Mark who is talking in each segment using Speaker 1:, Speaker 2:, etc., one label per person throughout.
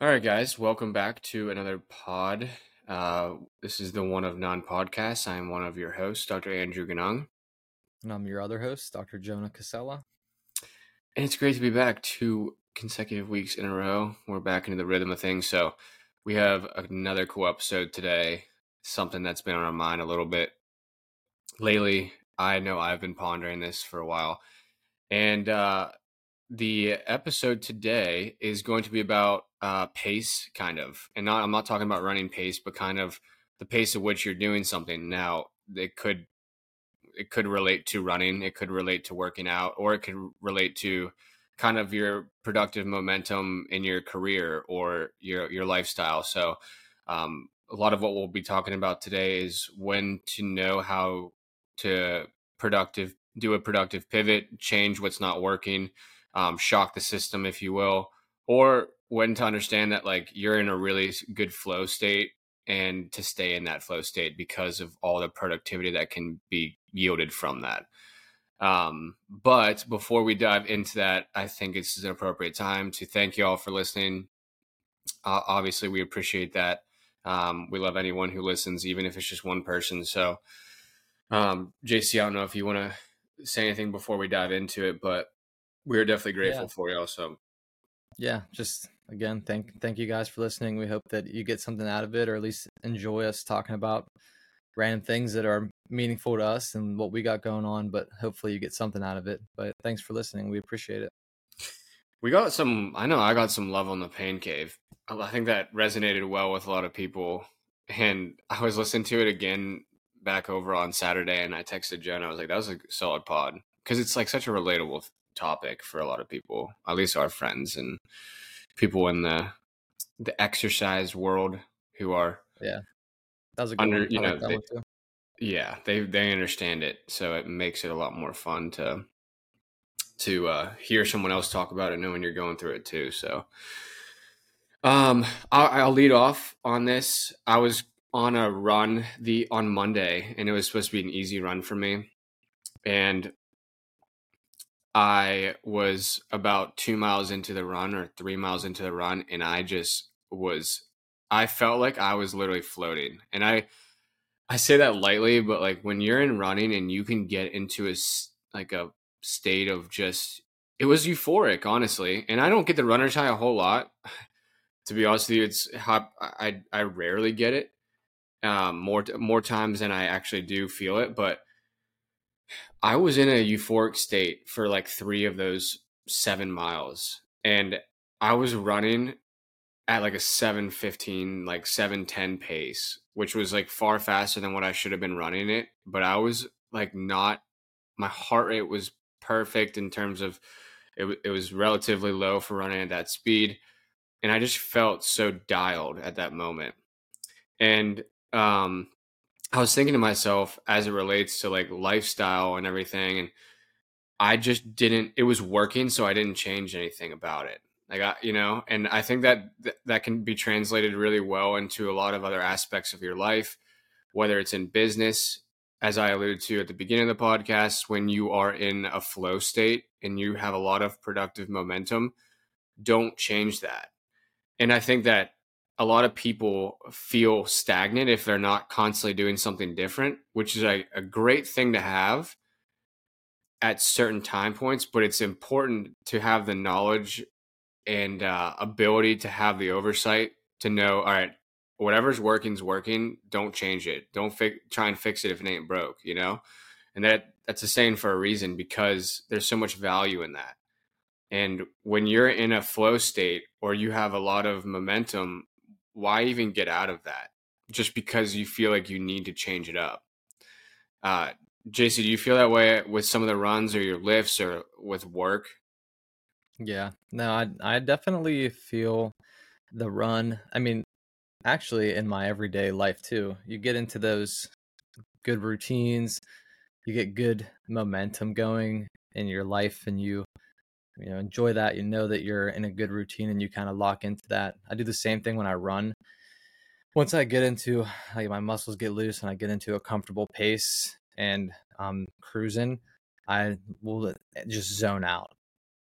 Speaker 1: All right, guys, welcome back to another pod. Uh, this is the One of None podcast. I am one of your hosts, Dr. Andrew Ganong.
Speaker 2: And I'm your other host, Dr. Jonah Casella.
Speaker 1: And it's great to be back two consecutive weeks in a row. We're back into the rhythm of things. So we have another cool episode today, something that's been on our mind a little bit lately. I know I've been pondering this for a while. And uh, the episode today is going to be about uh, pace, kind of, and not. I'm not talking about running pace, but kind of the pace at which you're doing something. Now, it could it could relate to running, it could relate to working out, or it could relate to kind of your productive momentum in your career or your your lifestyle. So, um, a lot of what we'll be talking about today is when to know how to productive do a productive pivot, change what's not working, um, shock the system, if you will, or when to understand that like you're in a really good flow state and to stay in that flow state because of all the productivity that can be yielded from that. Um, but before we dive into that, I think it's an appropriate time to thank you all for listening. Uh, obviously, we appreciate that. Um, we love anyone who listens, even if it's just one person. So, um, JC, I don't know if you want to say anything before we dive into it, but we're definitely grateful
Speaker 2: Yeah.
Speaker 1: for you also.
Speaker 2: Yeah, just again, thank thank you guys for listening. We hope that you get something out of it, or at least enjoy us talking about random things that are meaningful to us and what we got going on. But hopefully, you get something out of it. But thanks for listening. We appreciate it.
Speaker 1: We got some. I know I got some love on the Pain Cave. I I think that resonated well with a lot of people. And I was listening to it again back over on Saturday, and I texted Jen. I was like, "That was a solid pod," because it's like such a relatable topic for a lot of people, at least our friends and people in the the exercise world who are
Speaker 2: That was a good
Speaker 1: Under-
Speaker 2: one.
Speaker 1: you know,
Speaker 2: like
Speaker 1: they- yeah they they understand it so it makes it a lot more fun to to uh hear someone else talk about it knowing you're going through it too so. Um I'll, I'll lead off on this. I was on a run the on monday and it was supposed to be an easy run for me and i was about two miles into the run or three miles into the run and i just was i felt like i was literally floating and i I say that lightly, but like when you're in running and you can get into a like a state of just it was euphoric, honestly. And I don't get the runner's high a whole lot. To be honest with you, it's I I rarely get it. Um, more more times than I actually do feel it, but I was in a euphoric state for like three of those seven miles, and I was running at like a 715 like 710 pace which was like far faster than what i should have been running it but i was like not my heart rate was perfect in terms of it, it was relatively low for running at that speed and i just felt so dialed at that moment. And um i was thinking to myself as it relates to like lifestyle and everything and i just didn't it was working so i didn't change anything about it. Like I, you know and i think that th- that can be translated really well into a lot of other aspects of your life whether it's in business as i alluded to at the beginning of the podcast when you are in a flow state and you have a lot of productive momentum don't change that. And i think that a lot of people feel stagnant if they're not constantly doing something different which is a, a great thing to have at certain time points but it's important to have the knowledge and uh, ability to have the oversight to know, all right, whatever's working's working. Don't change it. Don't fi- try and fix it if it ain't broke. You know, and that that's a saying for a reason because there's so much value in that. And when you're in a flow state or you have a lot of momentum, why even get out of that? Just because you feel like you need to change it up. Uh, JC, do you feel that way with some of the runs or your lifts or with work?
Speaker 2: Yeah, no, I I definitely feel the run. I mean, actually, in my everyday life too, you get into those good routines, you get good momentum going in your life and you you know enjoy that you know that you're in a good routine and you kind of lock into that. I do the same thing when i run. Once i get into like my muscles get loose and i get into a comfortable pace and i'm cruising i will just zone out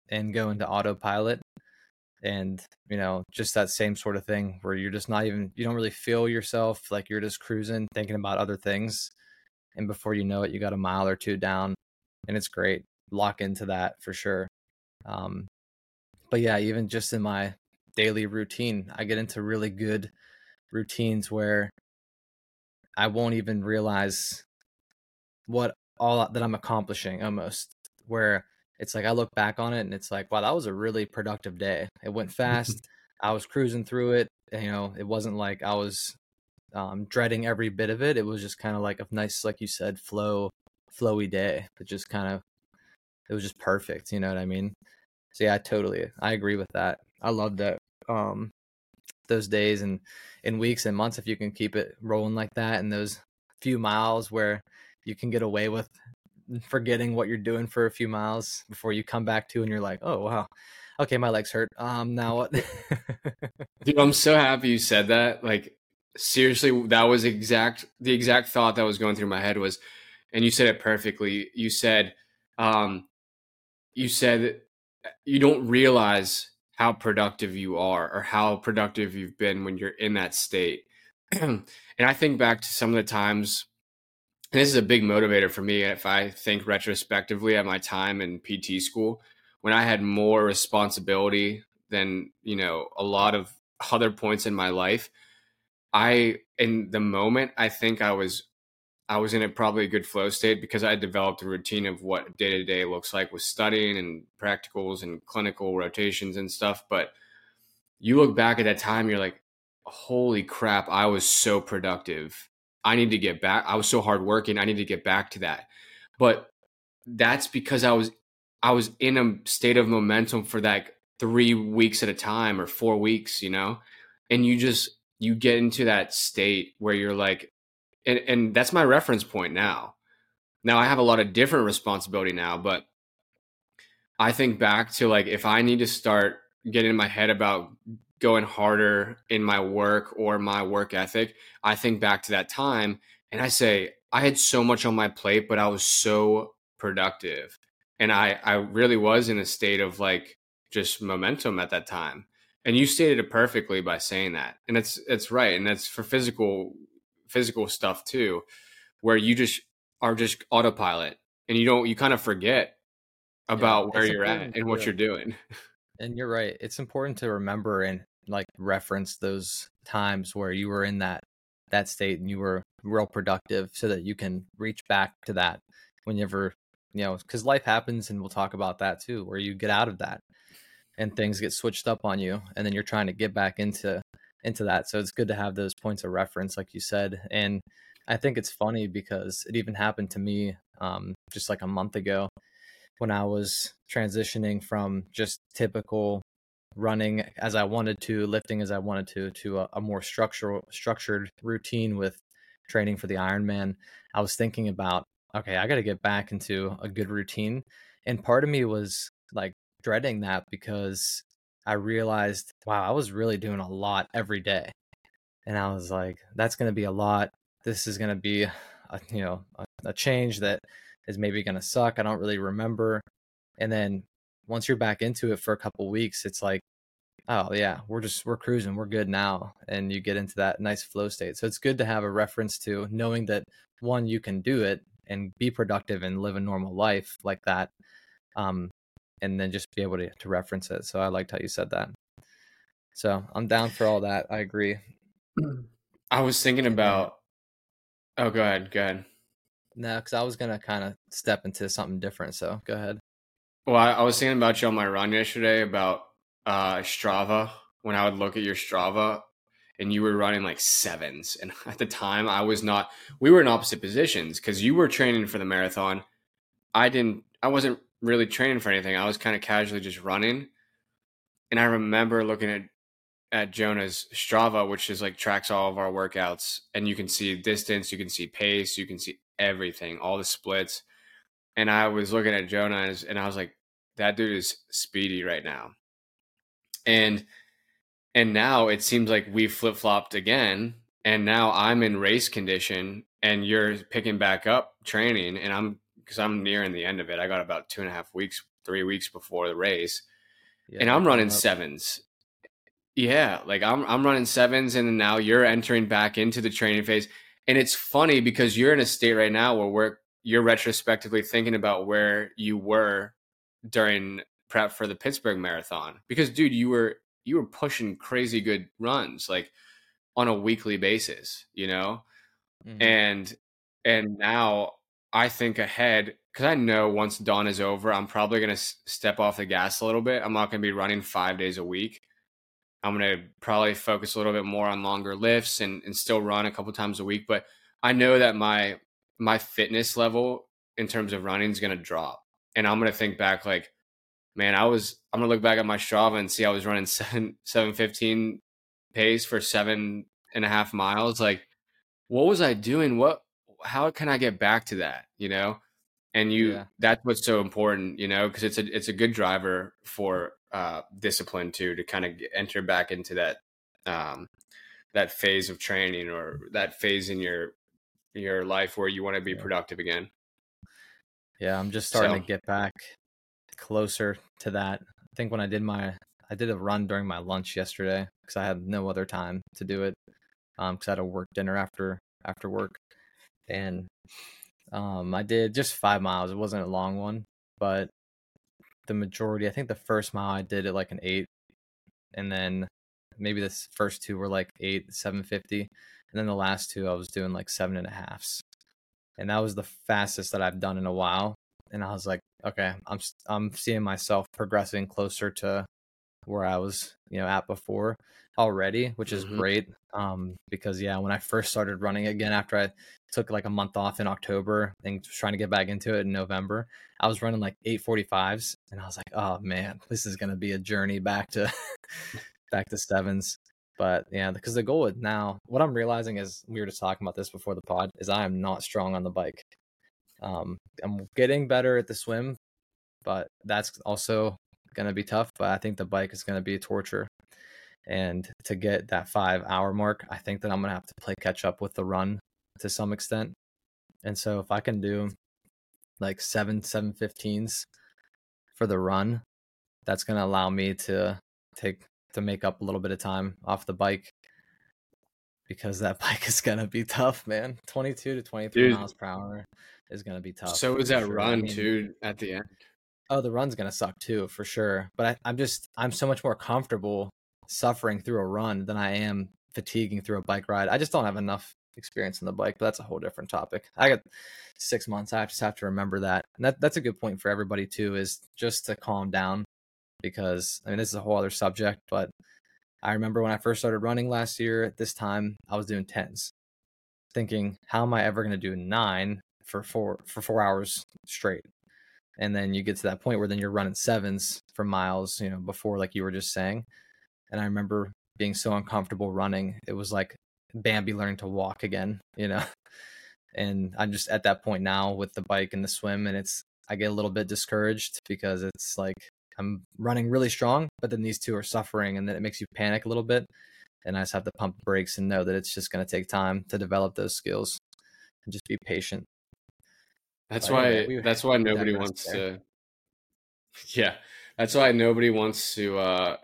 Speaker 2: and go into autopilot and you know just that same sort of thing where you're just not even you don't really feel yourself like you're just cruising thinking about other things and before you know it you got a mile or two down and it's great. Lock into that for sure um, but yeah, even just in my daily routine, I get into really good routines where I won't even realize what all that I'm accomplishing almost. Where it's like I look back on it and it's like, wow, that was a really productive day. It went fast. I was cruising through it. You know, it wasn't like I was um, dreading every bit of it. It was just kind of like a nice, like you said, flow, flowy day. It just kind of, it was just perfect. You know what I mean? So yeah, totally. I agree with that. I love that. Um, those days and in weeks and months if you can keep it rolling like that and those few miles where you can get away with forgetting what you're doing for a few miles before you come back to and you're like oh wow okay my legs hurt um now what
Speaker 1: dude i'm so happy you said that like seriously that was exact the exact thought that was going through my head was and you said it perfectly you said um you said uh, you don't realize how productive you are or how productive you've been when you're in that state. and I think back to some of the times, this is a big motivator for me if I think retrospectively at my time in PT school when I had more responsibility than, you know, a lot of other points in my life. I, in the moment, I think I was I was in a probably a good flow state because I developed a routine of what day to day looks like with studying and practicals and clinical rotations and stuff. But you look back at that time, you're like, holy crap, I was so productive. I need to get back. I was so hardworking. I need to get back to that. But that's because I was I was in a state of momentum for that three weeks at a time or four weeks, you know? And you just you get into that state where you're like, and and that's my reference point now. Now I have a lot of different responsibility now, but I think back to like if I need to start getting in my head about going harder in my work or my work ethic, I think back to that time and I say I had so much on my plate, but I was so productive. And I I really was in a state of like just momentum at that time. And you stated it perfectly by saying that. And it's it's right. And that's for physical physical stuff too, where you just are just autopilot and you don't you kind of forget about yeah, where you're at and what you're doing.
Speaker 2: And you're right. It's important to remember and like reference those times where you were in that that state and you were real productive so that you can reach back to that whenever you know because life happens and we'll talk about that too where you get out of that and things get switched up on you and then you're trying to get back into into that. So it's good to have those points of reference, like you said. And I think it's funny because it even happened to me um, just like a month ago when I was transitioning from just typical running as I wanted to, lifting as I wanted to, to a, a more structural, structured routine with training for the Ironman. I was thinking about, okay, I got to get back into a good routine. And part of me was like dreading that because I realized, wow, I was really doing a lot every day. And I was like, that's going to be a lot. This is going to be, a, you know, a, a change that is maybe going to suck. I don't really remember. And then once you're back into it for a couple weeks, it's like, oh yeah, we're just we're cruising, we're good now, and you get into that nice flow state. So it's good to have a reference to knowing that one you can do it and be productive and live a normal life like that. Um, and then just be able to, to reference it. So I liked how you said that. So I'm down for all that. I agree.
Speaker 1: I was thinking about. Oh, go ahead. Go ahead.
Speaker 2: No, because I was gonna kind of step into something different. So go ahead.
Speaker 1: Well, I, I, was thinking about you on my run yesterday about uh, Strava. When I would look at your Strava, and you were running like sevens, and at the time I was not. We were in opposite positions because you were training for the marathon. I didn't. I wasn't really training for anything. I was kind of casually just running. And I remember looking at at Jonah's Strava, which is like tracks all of our workouts, and you can see distance, you can see pace, you can see everything, all the splits. And I was looking at Jonah and I was like, that dude is speedy right now. And and now it seems like we flip flopped again. And now I'm in race condition and you're picking back up training. And I'm because I'm nearing the end of it. I got about two and a half weeks, three weeks before the race. Yeah, and I'm running sevens. Yeah, like I'm I'm running sevens and now you're entering back into the training phase. And it's funny because you're in a state right now where we're you're retrospectively thinking about where you were during prep for the Pittsburgh marathon. Because dude, you were you were pushing crazy good runs like on a weekly basis, you know? Mm-hmm. And and now I think ahead because I know once dawn is over, I'm probably going to s- step off the gas a little bit. I'm not going to be running five days a week. I'm going to probably focus a little bit more on longer lifts and, and still run a couple times a week. But I know that my my fitness level in terms of running is going to drop, and I'm going to think back like, man, I was I'm going to look back at my Strava and see I was running seven seven fifteen pace for seven and a half miles. Like, what was I doing? What how can I get back to that? You know, and you yeah. that's what's so important, you know, because it's a it's a good driver for uh, discipline too to kind of enter back into that um, that phase of training or that phase in your your life where you want to be yeah. productive again.
Speaker 2: Yeah, I'm just starting so. to get back closer to that. I think when I did my I did a run during my lunch yesterday because I had no other time to do it um because I had a work dinner after after work and um, I did just five miles. It wasn't a long one, but the majority, I think the first mile I did it like an eight, and then maybe the first two were like eight, seven fifty, and then the last two I was doing like seven and a halfs, and that was the fastest that I've done in a while. And I was like, okay, I'm I'm seeing myself progressing closer to where I was, you know, at before already, which is mm-hmm. great. Um, because yeah, when I first started running again after I took like a month off in October and trying to get back into it in November, I was running like 845s and I was like, oh man, this is gonna be a journey back to back to sevens. But yeah, because the goal is now what I'm realizing is we were just talking about this before the pod, is I am not strong on the bike. Um, I'm getting better at the swim, but that's also going to be tough, but I think the bike is going to be a torture. And to get that five hour mark, I think that I'm going to have to play catch up with the run to some extent. And so if I can do like seven, seven fifteens for the run, that's going to allow me to take, to make up a little bit of time off the bike because that bike is going to be tough, man. 22 to 23 Dude, miles per hour is going to be tough.
Speaker 1: So is that sure. run I mean, too at the end.
Speaker 2: Oh, the run's gonna suck too, for sure. But I, I'm just I'm so much more comfortable suffering through a run than I am fatiguing through a bike ride. I just don't have enough experience in the bike, but that's a whole different topic. I got six months. I just have to remember that. And that that's a good point for everybody too, is just to calm down because I mean this is a whole other subject, but I remember when I first started running last year at this time, I was doing tens. Thinking, how am I ever gonna do nine for four for four hours straight? and then you get to that point where then you're running sevens for miles you know before like you were just saying and i remember being so uncomfortable running it was like bambi learning to walk again you know and i'm just at that point now with the bike and the swim and it's i get a little bit discouraged because it's like i'm running really strong but then these two are suffering and then it makes you panic a little bit and i just have to pump brakes and know that it's just going to take time to develop those skills and just be patient
Speaker 1: that's but, why. Yeah, that's why nobody wants there. to. Yeah, that's why nobody wants to. uh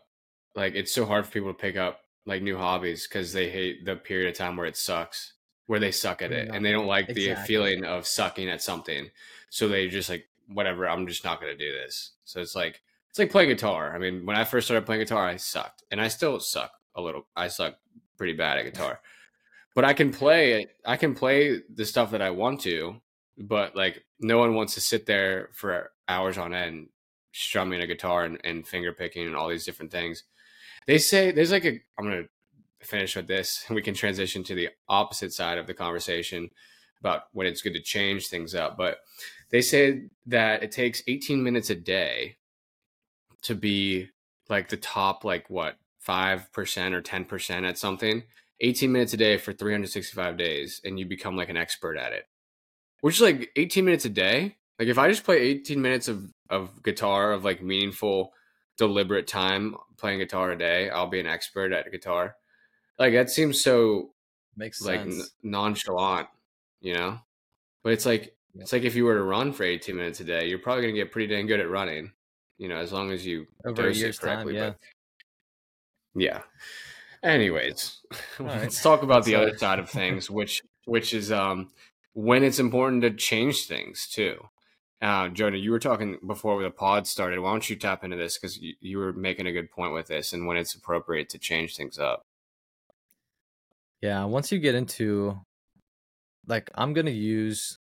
Speaker 1: Like, it's so hard for people to pick up like new hobbies because they hate the period of time where it sucks, where they suck at it, and they don't like exactly. the feeling of sucking at something. So they just like, whatever. I'm just not going to do this. So it's like it's like playing guitar. I mean, when I first started playing guitar, I sucked, and I still suck a little. I suck pretty bad at guitar, but I can play. I can play the stuff that I want to, but like no one wants to sit there for hours on end strumming a guitar and, and finger picking and all these different things. They say there's like a I'm gonna finish with this and we can transition to the opposite side of the conversation about when it's good to change things up. But they say that it takes 18 minutes a day to be like the top like what 5% or 10% at something 18 minutes a day for 365 days and you become like an expert at it which is like 18 minutes a day. Like if I just play 18 minutes of of guitar of like meaningful, deliberate time playing guitar a day, I'll be an expert at guitar. Like that seems so
Speaker 2: Makes
Speaker 1: like
Speaker 2: sense.
Speaker 1: n- nonchalant, you know. But it's like it's like if you were to run for 18 minutes a day, you're probably gonna get pretty dang good at running, you know, as long as you
Speaker 2: Over
Speaker 1: dose it
Speaker 2: year's time,
Speaker 1: correctly.
Speaker 2: yeah.
Speaker 1: Yeah. Anyways,
Speaker 2: right.
Speaker 1: let's talk about the
Speaker 2: Let's, uh,
Speaker 1: other side of things, which which is um when it's important to change things too. Uh, Jonah, you were talking before the pod started. Why don't you tap into this because you, you were making a good point with this, and when it's appropriate to change things up.
Speaker 2: Yeah, once you get into like I'm going to use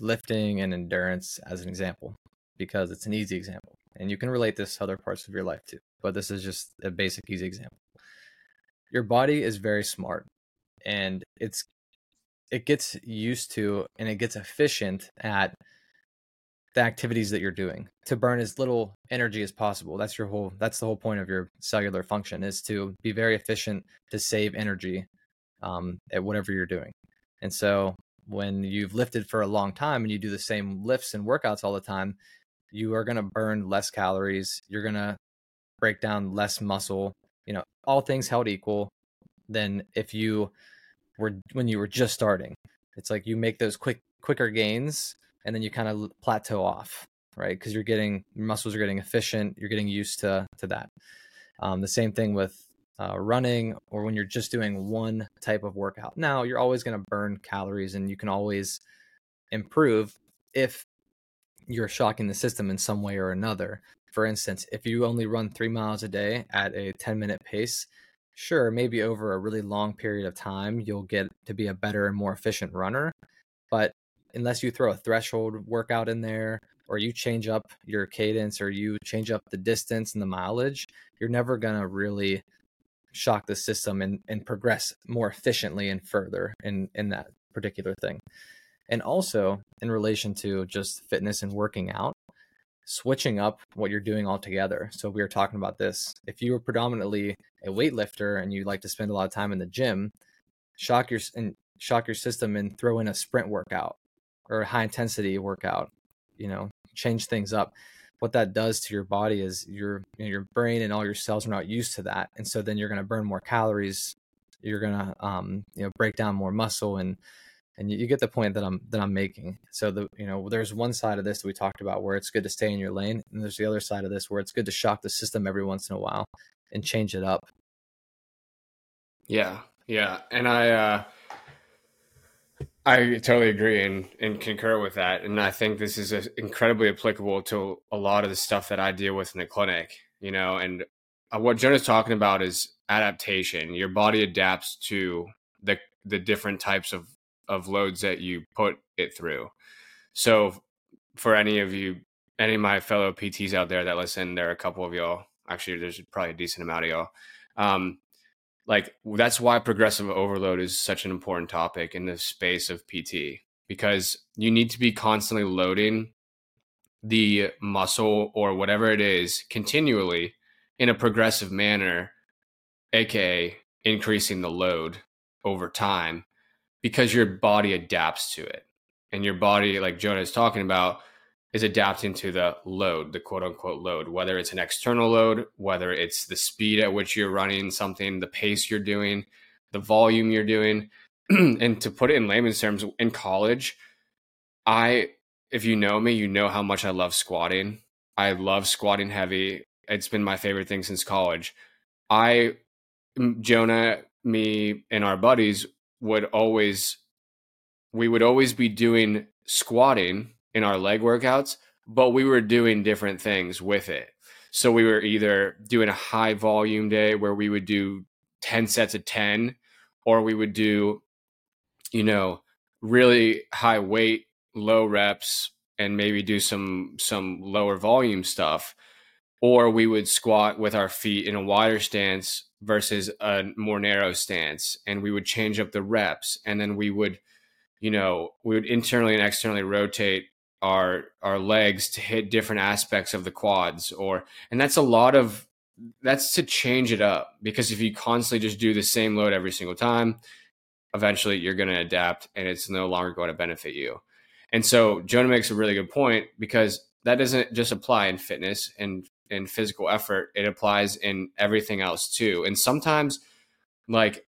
Speaker 2: lifting and endurance as an example because it's an easy example and you can relate this to other parts of your life too. But this is just a basic easy example. Your body is very smart and it's it gets used to and it gets efficient at the activities that you're doing to burn as little energy as possible. That's your whole that's the whole point of your cellular function is to be very efficient to save energy um, at whatever you're doing. And so when you've lifted for a long time and you do the same lifts and workouts all the time, you are going to burn less calories. You're going to break down less muscle, you know, all things held equal than if you were when you were just starting. It's like you make those quick quicker gains and then you kind of plateau off, right? Because you're getting your muscles are getting efficient, you're getting used to to that. Um, the same thing with uh, running or when you're just doing one type of workout. Now you're always going to burn calories and you can always improve if you're shocking the system in some way or another. For instance, if you only run three miles a day at a 10 minute pace, sure, maybe over a really long period of time, you'll get to be a better and more efficient runner. But unless you throw a threshold workout in there, or you change up your cadence, or you change up the distance and the mileage, you're never going to really shock the system and, and progress more efficiently and further in, in that particular thing. And also in relation to just fitness and working out, switching up what you're doing altogether. So we were talking about this. If you were predominantly a weightlifter and you like to spend a lot of time in the gym, shock your and shock your system and throw in a sprint workout or high intensity workout. You know, change things up. What that does to your body is your you know, your brain and all your cells are not used to that, and so then you're going to burn more calories. You're going to um, you know break down more muscle and and you, you get the point that I'm that I'm making. So the you know there's one side of this that we talked about where it's good to stay in your lane, and there's the other side of this where it's good to shock the system every once in a while and change it up.
Speaker 1: Yeah, yeah, and I uh, I totally agree and and concur with that, and I think this is a, incredibly applicable to a lot of the stuff that I deal with in the clinic. You know, and uh, what Jonah's talking about is adaptation. Your body adapts to the the different types of of loads that you put it through. So, for any of you, any of my fellow PTs out there that listen, there are a couple of y'all. Actually, there's probably a decent amount of y'all. Um, like that's why progressive overload is such an important topic in the space of PT because you need to be constantly loading the muscle or whatever it is continually in a progressive manner, aka increasing the load over time because your body adapts to it. And your body, like Jonah is talking about, is adapting to the load, the quote unquote load, whether it's an external load, whether it's the speed at which you're running something, the pace you're doing, the volume you're doing. and to put it in layman's terms, in college, I, if you know me, you know how much I love squatting. I love squatting heavy. It's been my favorite thing since college. I, Jonah, me, and our buddies would always, we would always be doing squatting in our leg workouts, but we were doing different things with it. So we were either doing a high volume day where we would do 10 sets of 10, or we would do, you know, really high weight, low reps, and maybe do some some lower volume stuff. Or we would squat with our feet in a wider stance versus a more narrow stance. And we would change up the reps. And then we would, you know, we would internally and externally rotate our our legs to hit different aspects of the quads or and that's a lot of that's to change it up because if you constantly just do the same load every single time eventually you're going to adapt and it's no longer going to benefit you And so Jonah makes a really good point because that doesn't just apply in fitness and in physical effort, it applies in everything else too. And sometimes like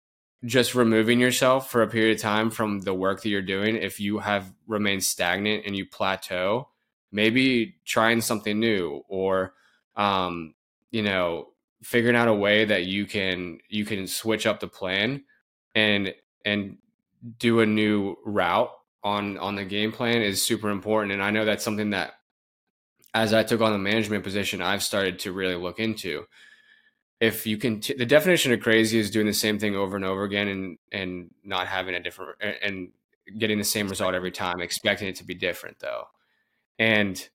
Speaker 1: just removing yourself for a period of time from the work that you're doing, if you have remained stagnant and you plateau, maybe trying something new or um, you know, figuring out a way that you can you can switch up the plan and and do a new route on on the game plan is super important. And i know that's something that as i took on the management position i've started to really look into if you can t- the definition of crazy is doing the same thing over and over again and and not having a different and getting the same result every time expecting it to be different though. And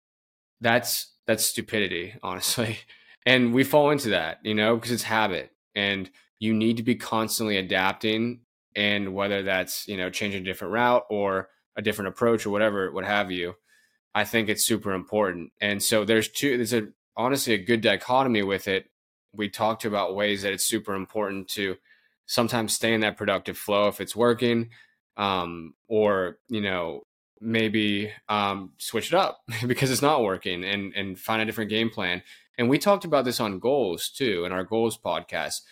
Speaker 1: that's that's stupidity honestly. And we fall into that you know because it's habit. And you need to be constantly adapting and whether that's you know changing a different route or a different approach or whatever what have you i think it's super important. And so there's two there's a honestly a good dichotomy with it we talked about ways that it's super important to sometimes stay in that productive flow if it's working um, or you know maybe um, switch it up because it's not working and and find a different game plan. And we talked about this on goals too in our goals podcast.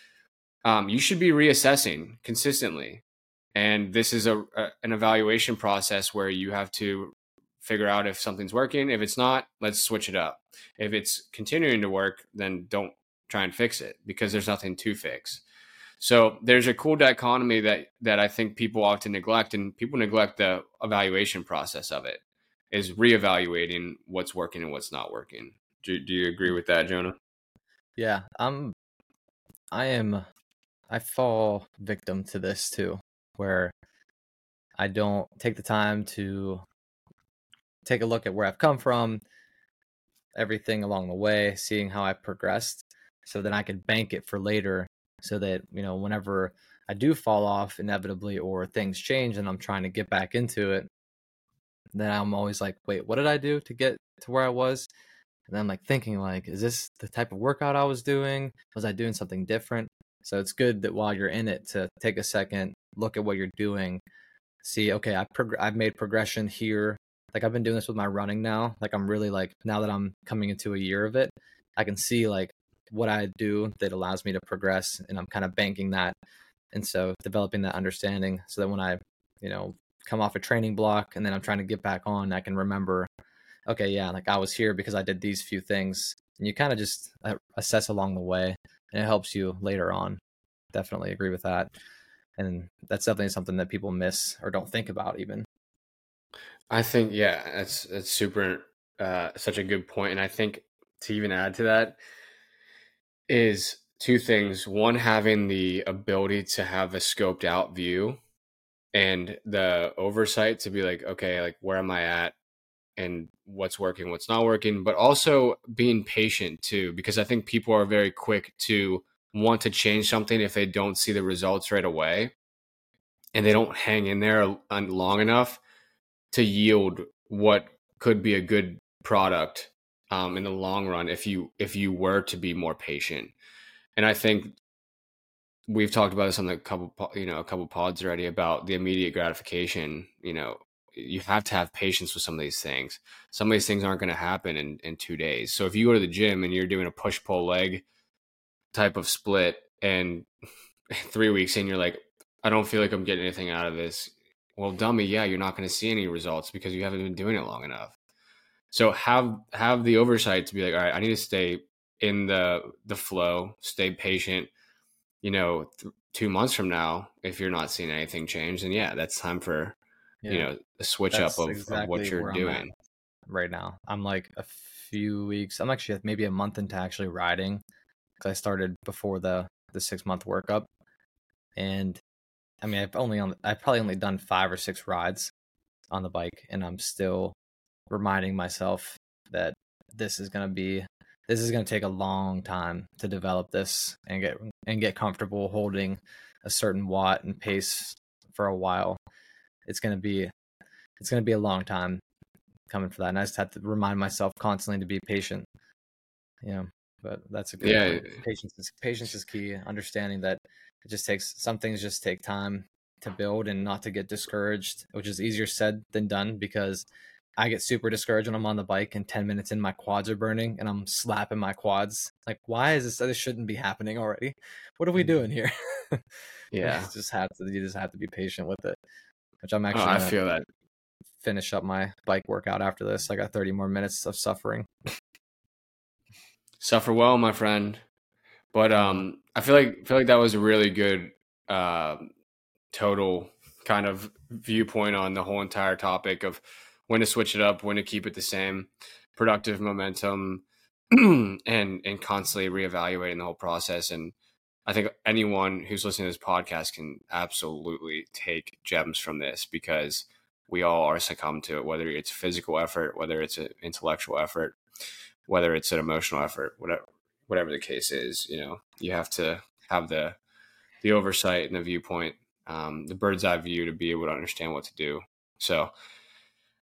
Speaker 1: Um, you should be reassessing consistently. And this is a, a an evaluation process where you have to figure out if something's working. If it's not let's switch it up. If it's continuing to work then don't try and fix it because there's nothing to fix. So there's a cool dichotomy that that I think people often neglect, and people neglect the evaluation process of it, is reevaluating what's working and what's not working. Do, do you agree with that, Jonah?
Speaker 2: Yeah, I'm. I am. I fall victim to this too, where I don't take the time to take a look at where I've come from, everything along the way, seeing how I progressed, so then I can bank it for later so that, you know, whenever I do fall off inevitably or things change and I'm trying to get back into it, then I'm always like, wait, what did I do to get to where I was? And then I'm like thinking like, is this the type of workout I was doing? Was I doing something different? So it's good that while you're in it to take a second, look at what you're doing, see, okay, I prog- I've made progression here. Like I've been doing this with my running now. Like I'm really like now that I'm coming into a year of it, I can see like what I do that allows me to progress, and I'm kind of banking that. And so developing that understanding so that when I, you know, come off a training block and then I'm trying to get back on, I can remember, okay, yeah, like I was here because I did these few things. And you kind of just uh, assess along the way, and it helps you later on. Definitely agree with that. And that's definitely something that people miss or don't think about even.
Speaker 1: I think yeah, that's that's super uh such a good point and I think to even add to that is two things. One, having the ability to have a scoped out view and the oversight to be like, okay, like where am I at and what's working, what's not working, but also being patient too, because I think people are very quick to want to change something if they don't see the results right away and they don't hang in there long enough to yield what could be a good product um, in the long run if you if you were to be more patient. And I think we've talked about this on the couple you know a couple pods already about the immediate gratification. You know, you have to have patience with some of these things. Some of these things aren't going to happen in in two days. So if you go to the gym and you're doing a push pull leg type of split and three weeks in you're like i don't feel like i'm getting anything out of this well dummy yeah you're not going to see any results because you haven't been doing it long enough so have have the oversight to be like, all right, I need to stay in the the flow, stay patient. You know, th- two months from now, if you're not seeing anything change, then yeah, that's time for yeah. you know a switch that's up of, exactly of, what you're doing.
Speaker 2: Right now, I'm like a few weeks. I'm actually maybe a month into actually riding because I started before the the six month workup, and I mean I've only on I've probably only done five or six rides on the bike, and I'm still reminding myself that this is going to be this is going to take a long time to develop this and get and get comfortable holding a certain watt and pace for a while. It's going to be it's going to be a long time coming for that. And I just have to remind myself constantly to be patient. Yeah, but that's a good yeah. Point. Eh, eh. Patience is patience is key. Understanding that it just takes some things just take time, to build and not to get discouraged, which is easier said than done because I get super discouraged when I'm on the bike and 10 minutes in my quads are burning and I'm slapping my quads. Like, why is this? This shouldn't be happening already. What are we doing here?
Speaker 1: Yeah.
Speaker 2: you just have to, you just have to be patient with it, which I'm actually,
Speaker 1: Oh, I feel that.
Speaker 2: finish up my bike workout after this. I got 30 more minutes of suffering.
Speaker 1: Suffer well, my friend. But um, I feel like I feel like that was a really good uh, total kind of viewpoint on the whole entire topic of when to switch it up, when to keep it the same, productive momentum, and and constantly reevaluating the whole process. And I think anyone who's listening to this podcast can absolutely take gems from this because we all are succumb to it, whether it's physical effort, whether it's an intellectual effort, whether it's an emotional effort, whatever whatever the case is, you know, you have to have the the oversight and the viewpoint, um, the bird's eye view to be able to understand what to do. So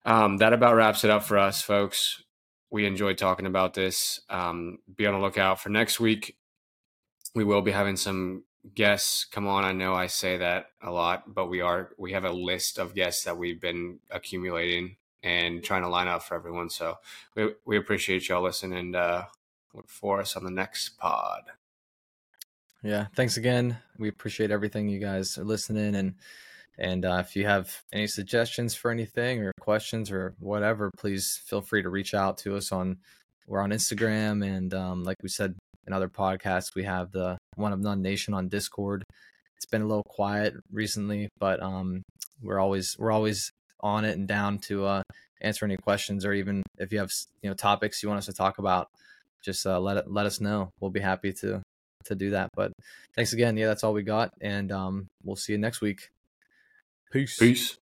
Speaker 1: um, that about wraps it up for us, folks. We enjoyed talking about this. Um, be on the lookout for next week. We will be having some guests come on. I know I say that a lot, but we are we have a list of guests that we've been accumulating and trying to line up for everyone. So we we appreciate y'all listening and uh, look for us on the next pod.
Speaker 2: Yeah. Thanks again. We appreciate everything you guys are listening and and uh, if you have any suggestions for anything or questions or whatever, please feel free to reach out to us on we're on Instagram and um, like we said in other podcasts, we have the One of None Nation on Discord. It's been a little quiet recently, but um, we're always we're always on it and down to uh, answer any questions or even if you have you know topics you want us to talk about, just uh, let it let us know. We'll be happy to to do that. But thanks again. Yeah, that's all we got, and um, we'll see you next week. Peace.